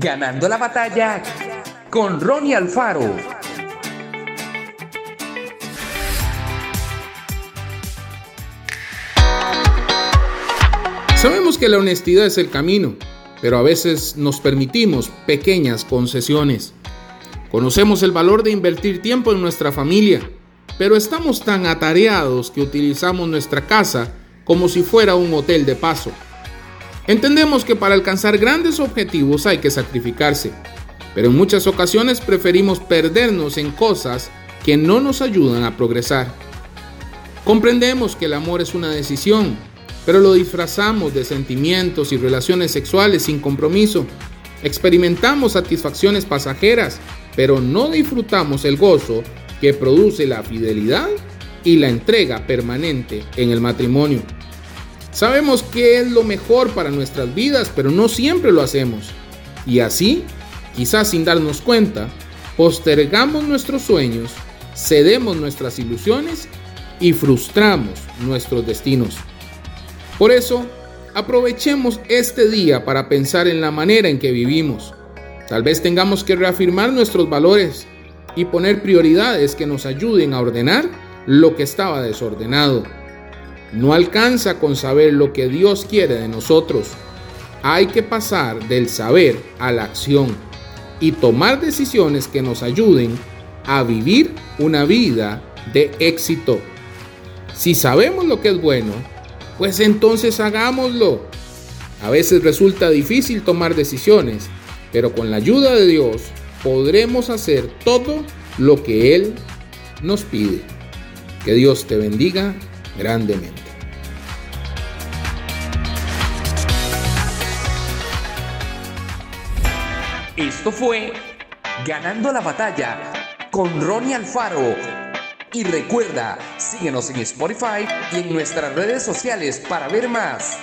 Ganando la batalla con Ronnie Alfaro. Sabemos que la honestidad es el camino, pero a veces nos permitimos pequeñas concesiones. Conocemos el valor de invertir tiempo en nuestra familia, pero estamos tan atareados que utilizamos nuestra casa como si fuera un hotel de paso. Entendemos que para alcanzar grandes objetivos hay que sacrificarse, pero en muchas ocasiones preferimos perdernos en cosas que no nos ayudan a progresar. Comprendemos que el amor es una decisión, pero lo disfrazamos de sentimientos y relaciones sexuales sin compromiso. Experimentamos satisfacciones pasajeras, pero no disfrutamos el gozo que produce la fidelidad y la entrega permanente en el matrimonio. Sabemos que es lo mejor para nuestras vidas, pero no siempre lo hacemos. Y así, quizás sin darnos cuenta, postergamos nuestros sueños, cedemos nuestras ilusiones y frustramos nuestros destinos. Por eso, aprovechemos este día para pensar en la manera en que vivimos. Tal vez tengamos que reafirmar nuestros valores y poner prioridades que nos ayuden a ordenar lo que estaba desordenado. No alcanza con saber lo que Dios quiere de nosotros. Hay que pasar del saber a la acción y tomar decisiones que nos ayuden a vivir una vida de éxito. Si sabemos lo que es bueno, pues entonces hagámoslo. A veces resulta difícil tomar decisiones, pero con la ayuda de Dios podremos hacer todo lo que Él nos pide. Que Dios te bendiga grandemente. Esto fue Ganando la batalla con Ronnie Alfaro y recuerda, síguenos en Spotify y en nuestras redes sociales para ver más.